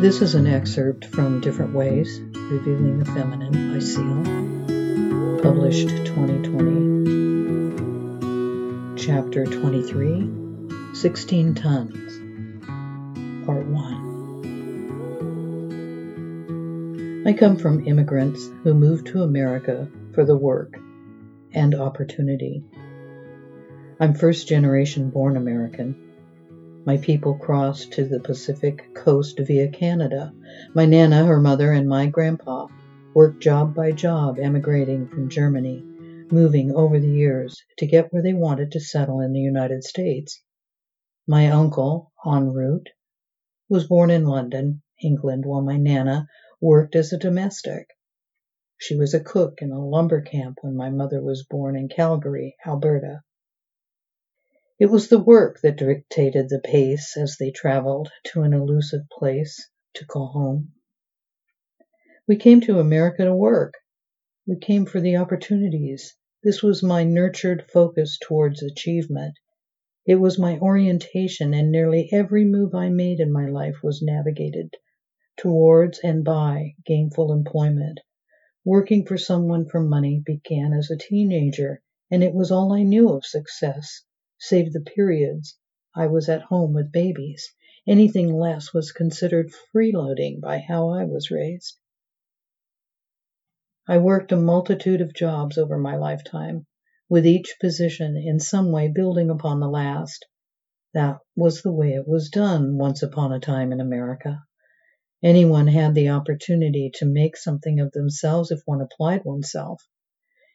This is an excerpt from Different Ways Revealing the Feminine by Seal, published 2020. Chapter 23 16 Tons, Part 1. I come from immigrants who moved to America for the work and opportunity. I'm first generation born American my people crossed to the Pacific coast via Canada. My Nana, her mother, and my grandpa worked job by job emigrating from Germany, moving over the years to get where they wanted to settle in the United States. My uncle, en route, was born in London, England, while my Nana worked as a domestic. She was a cook in a lumber camp when my mother was born in Calgary, Alberta. It was the work that dictated the pace as they traveled to an elusive place to call home. We came to America to work. We came for the opportunities. This was my nurtured focus towards achievement. It was my orientation, and nearly every move I made in my life was navigated towards and by gainful employment. Working for someone for money began as a teenager, and it was all I knew of success save the periods I was at home with babies. Anything less was considered freeloading by how I was raised. I worked a multitude of jobs over my lifetime, with each position in some way building upon the last. That was the way it was done once upon a time in America. Anyone had the opportunity to make something of themselves if one applied oneself.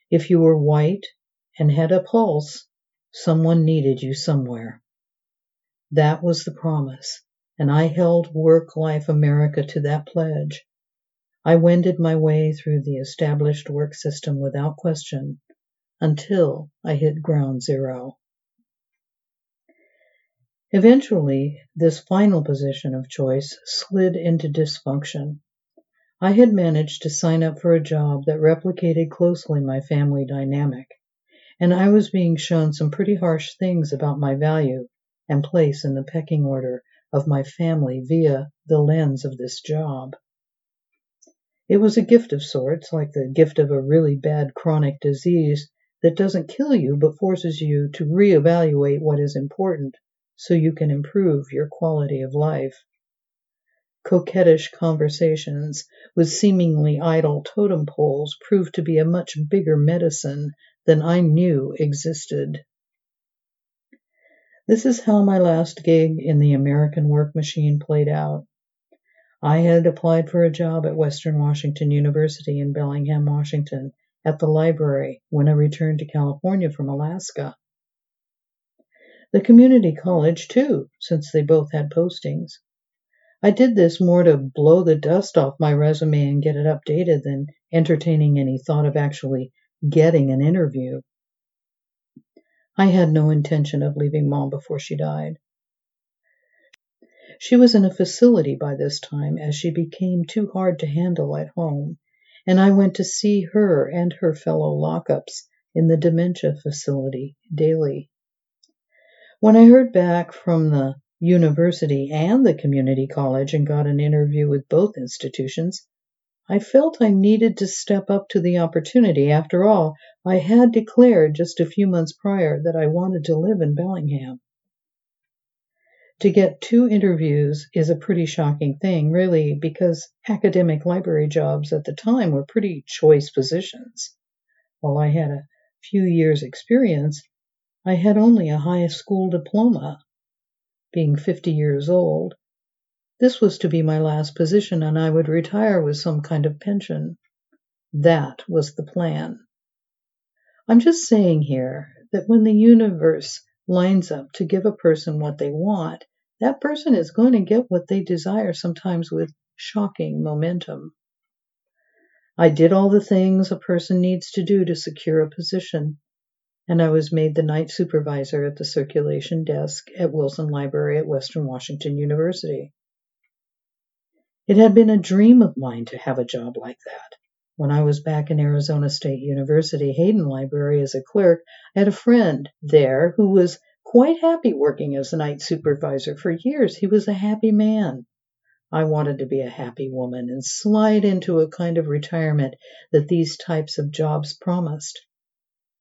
If you were white and had a pulse, Someone needed you somewhere. That was the promise, and I held work life America to that pledge. I wended my way through the established work system without question until I hit ground zero. Eventually, this final position of choice slid into dysfunction. I had managed to sign up for a job that replicated closely my family dynamic and I was being shown some pretty harsh things about my value and place in the pecking order of my family via the lens of this job. It was a gift of sorts, like the gift of a really bad chronic disease that doesn't kill you but forces you to reevaluate what is important so you can improve your quality of life. Coquettish conversations with seemingly idle totem poles proved to be a much bigger medicine than I knew existed. This is how my last gig in the American work machine played out. I had applied for a job at Western Washington University in Bellingham, Washington, at the library when I returned to California from Alaska. The community college, too, since they both had postings. I did this more to blow the dust off my resume and get it updated than entertaining any thought of actually getting an interview. I had no intention of leaving Mom before she died. She was in a facility by this time as she became too hard to handle at home, and I went to see her and her fellow lockups in the dementia facility daily. When I heard back from the university and the community college and got an interview with both institutions, I felt I needed to step up to the opportunity. After all, I had declared just a few months prior that I wanted to live in Bellingham. To get two interviews is a pretty shocking thing, really, because academic library jobs at the time were pretty choice positions. While I had a few years' experience, I had only a high school diploma. Being 50 years old, this was to be my last position, and I would retire with some kind of pension. That was the plan. I'm just saying here that when the universe lines up to give a person what they want, that person is going to get what they desire, sometimes with shocking momentum. I did all the things a person needs to do to secure a position, and I was made the night supervisor at the circulation desk at Wilson Library at Western Washington University. It had been a dream of mine to have a job like that. When I was back in Arizona State University Hayden Library as a clerk, I had a friend there who was quite happy working as a night supervisor. For years, he was a happy man. I wanted to be a happy woman and slide into a kind of retirement that these types of jobs promised.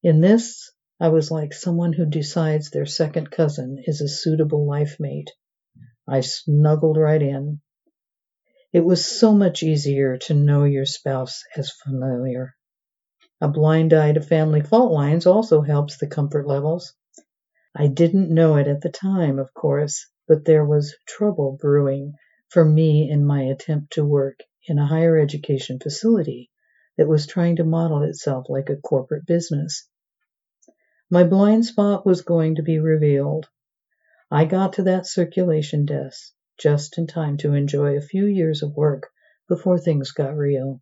In this, I was like someone who decides their second cousin is a suitable life mate. I snuggled right in. It was so much easier to know your spouse as familiar. A blind eye to family fault lines also helps the comfort levels. I didn't know it at the time, of course, but there was trouble brewing for me in my attempt to work in a higher education facility that was trying to model itself like a corporate business. My blind spot was going to be revealed. I got to that circulation desk just in time to enjoy a few years of work before things got real.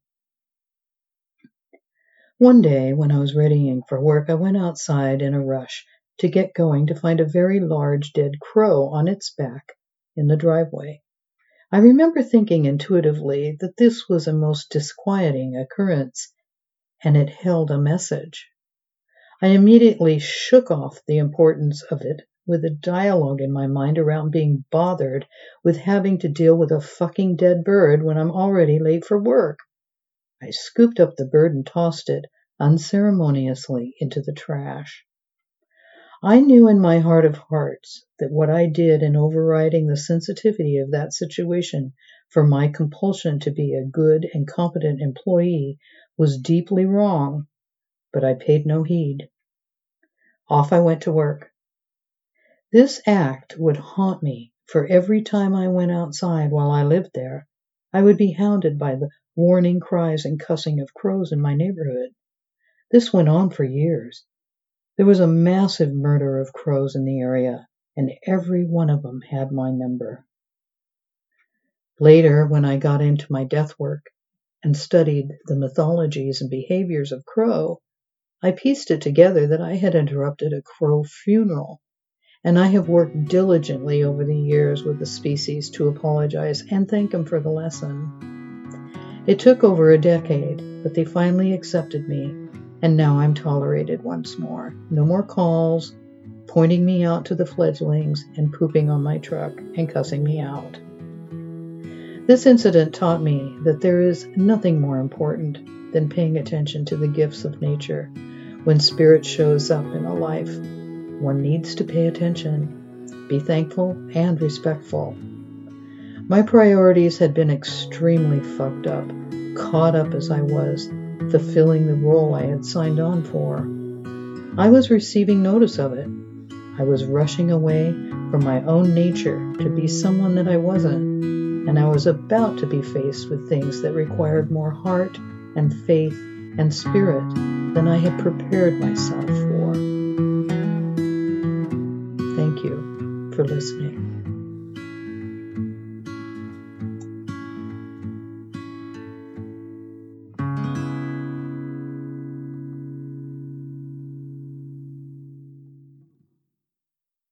One day, when I was readying for work, I went outside in a rush to get going to find a very large dead crow on its back in the driveway. I remember thinking intuitively that this was a most disquieting occurrence, and it held a message. I immediately shook off the importance of it with a dialogue in my mind around being bothered with having to deal with a fucking dead bird when I'm already late for work. I scooped up the bird and tossed it unceremoniously into the trash. I knew in my heart of hearts that what I did in overriding the sensitivity of that situation for my compulsion to be a good and competent employee was deeply wrong, but I paid no heed. Off I went to work. This act would haunt me, for every time I went outside while I lived there, I would be hounded by the warning cries and cussing of crows in my neighborhood. This went on for years. There was a massive murder of crows in the area, and every one of them had my number. Later, when I got into my death work and studied the mythologies and behaviors of crow, I pieced it together that I had interrupted a crow funeral, and I have worked diligently over the years with the species to apologize and thank them for the lesson. It took over a decade, but they finally accepted me and now I'm tolerated once more. No more calls, pointing me out to the fledglings, and pooping on my truck and cussing me out. This incident taught me that there is nothing more important than paying attention to the gifts of nature. When spirit shows up in a life, one needs to pay attention, be thankful, and respectful. My priorities had been extremely fucked up, caught up as I was fulfilling the role I had signed on for. I was receiving notice of it. I was rushing away from my own nature to be someone that I wasn't, and I was about to be faced with things that required more heart and faith and spirit than I had prepared myself for. For listening.